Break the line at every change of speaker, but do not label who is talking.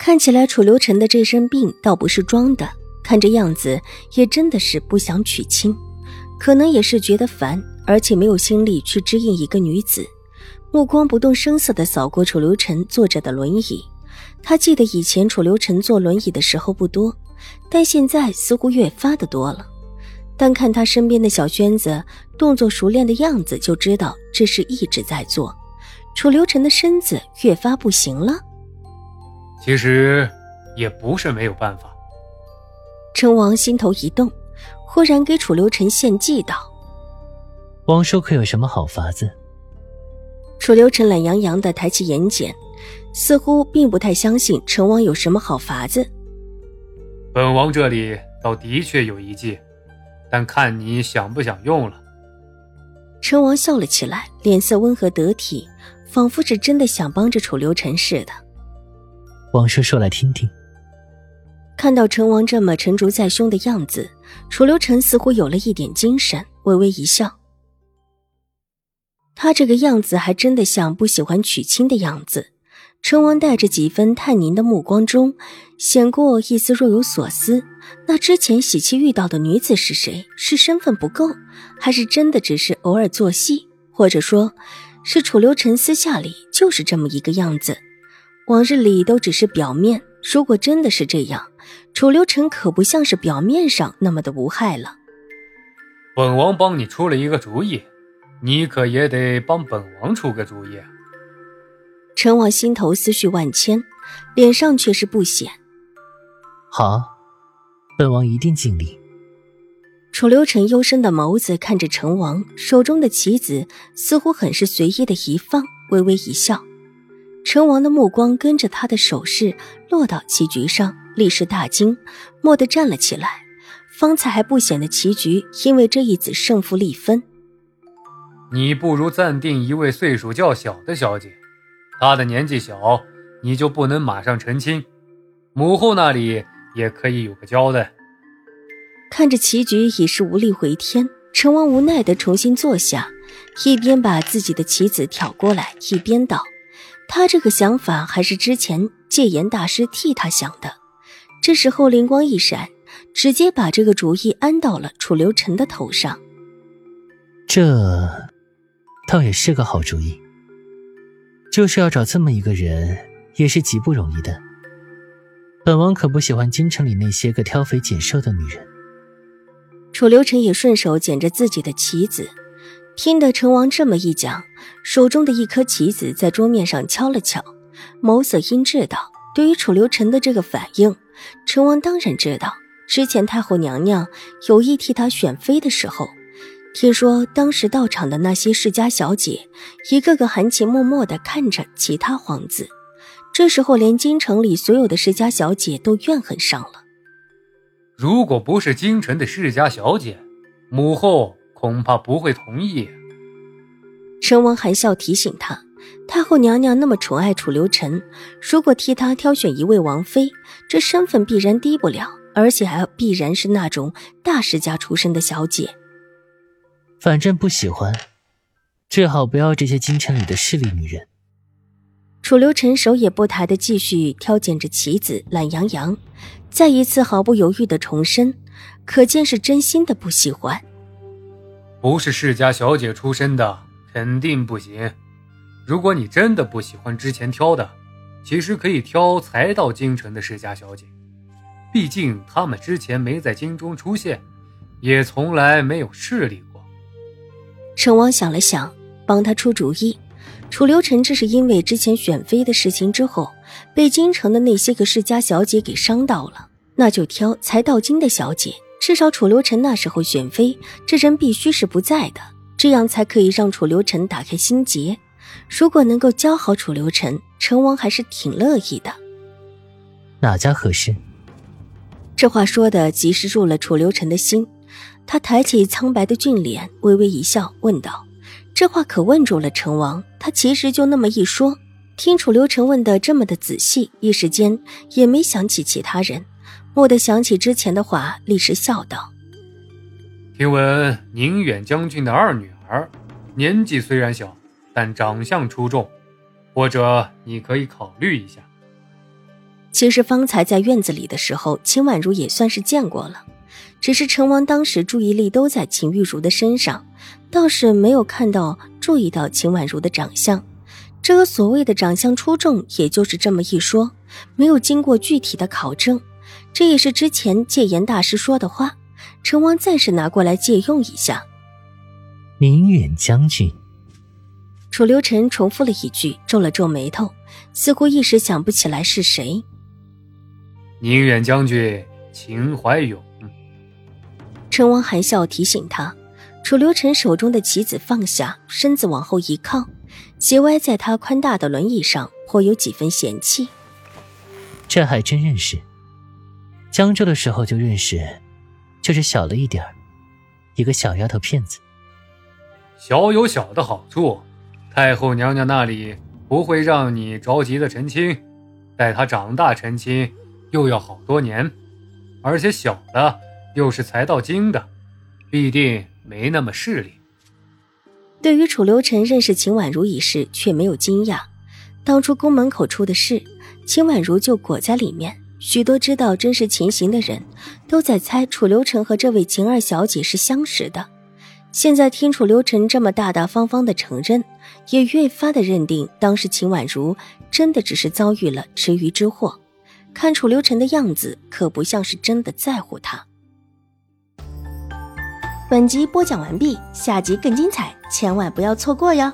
看起来楚留臣的这身病倒不是装的，看这样子也真的是不想娶亲，可能也是觉得烦，而且没有心力去支应一个女子，目光不动声色地扫过楚留臣坐着的轮椅。他记得以前楚留臣坐轮椅的时候不多，但现在似乎越发的多了。但看他身边的小轩子动作熟练的样子，就知道这是一直在做。楚留臣的身子越发不行了。
其实也不是没有办法。
成王心头一动，忽然给楚留臣献计道：“
王叔可有什么好法子？”
楚留臣懒洋洋的抬起眼睑，似乎并不太相信成王有什么好法子。
本王这里倒的确有一计，但看你想不想用了。
成王笑了起来，脸色温和得体，仿佛是真的想帮着楚留臣似的。
王叔说来听听。
看到陈王这么沉着在胸的样子，楚留臣似乎有了一点精神，微微一笑。他这个样子还真的像不喜欢娶亲的样子。陈王带着几分探宁的目光中，显过一丝若有所思。那之前喜气遇到的女子是谁？是身份不够，还是真的只是偶尔做戏？或者说，是楚留臣私下里就是这么一个样子？往日里都只是表面，如果真的是这样，楚留臣可不像是表面上那么的无害了。
本王帮你出了一个主意，你可也得帮本王出个主意。
陈王心头思绪万千，脸上却是不显。
好，本王一定尽力。
楚留臣幽深的眸子看着陈王，手中的棋子似乎很是随意的一放，微微一笑。陈王的目光跟着他的手势落到棋局上，立时大惊，蓦地站了起来。方才还不显得棋局，因为这一子胜负立分。
你不如暂定一位岁数较小的小姐，她的年纪小，你就不能马上成亲，母后那里也可以有个交代。
看着棋局已是无力回天，成王无奈地重新坐下，一边把自己的棋子挑过来，一边道。他这个想法还是之前戒严大师替他想的，这时候灵光一闪，直接把这个主意安到了楚留臣的头上。
这倒也是个好主意，就是要找这么一个人，也是极不容易的。本王可不喜欢京城里那些个挑肥拣瘦的女人。
楚留臣也顺手捡着自己的棋子。听得陈王这么一讲，手中的一颗棋子在桌面上敲了敲，眸色阴鸷道：“对于楚留臣的这个反应，陈王当然知道。之前太后娘娘有意替他选妃的时候，听说当时到场的那些世家小姐，一个个含情脉脉地看着其他皇子。这时候，连京城里所有的世家小姐都怨恨上了。
如果不是京城的世家小姐，母后……”恐怕不会同意。
陈王含笑提醒他：“太后娘娘那么宠爱楚留臣，如果替他挑选一位王妃，这身份必然低不了，而且还必然是那种大世家出身的小姐。
反正不喜欢，最好不要这些京城里的势利女人。”
楚留臣手也不抬的继续挑拣着棋子，懒洋洋，再一次毫不犹豫的重申，可见是真心的不喜欢。
不是世家小姐出身的，肯定不行。如果你真的不喜欢之前挑的，其实可以挑才到京城的世家小姐，毕竟他们之前没在京中出现，也从来没有势力过。
成王想了想，帮他出主意。楚留臣这是因为之前选妃的事情之后，被京城的那些个世家小姐给伤到了，那就挑才到京的小姐。至少楚留臣那时候选妃，这人必须是不在的，这样才可以让楚留臣打开心结。如果能够教好楚留臣，成王还是挺乐意的。
哪家合适？
这话说的及时入了楚留臣的心。他抬起苍白的俊脸，微微一笑，问道：“这话可问住了成王。他其实就那么一说。”听楚留臣问的这么的仔细，一时间也没想起其他人，蓦地想起之前的话，立时笑道：“
听闻宁远将军的二女儿，年纪虽然小，但长相出众，或者你可以考虑一下。”
其实方才在院子里的时候，秦婉如也算是见过了，只是成王当时注意力都在秦玉茹的身上，倒是没有看到注意到秦婉如的长相。这个所谓的长相出众，也就是这么一说，没有经过具体的考证。这也是之前戒严大师说的话，陈王暂时拿过来借用一下。
宁远将军，
楚留臣重复了一句，皱了皱眉头，似乎一时想不起来是谁。
宁远将军，秦怀勇。
陈王含笑提醒他，楚留臣手中的棋子放下，身子往后一靠。斜歪在他宽大的轮椅上，颇有几分嫌弃。
这还真认识，江州的时候就认识，就是小了一点儿，一个小丫头片子。
小有小的好处，太后娘娘那里不会让你着急的成亲，待她长大成亲又要好多年，而且小的又是才到京的，必定没那么势利。
对于楚留臣认识秦婉如一事，却没有惊讶。当初宫门口出的事，秦婉如就裹在里面。许多知道真实情形的人，都在猜楚留臣和这位秦二小姐是相识的。现在听楚留臣这么大大方方的承认，也越发的认定，当时秦婉如真的只是遭遇了池鱼之祸。看楚留臣的样子，可不像是真的在乎他。本集播讲完毕，下集更精彩，千万不要错过哟。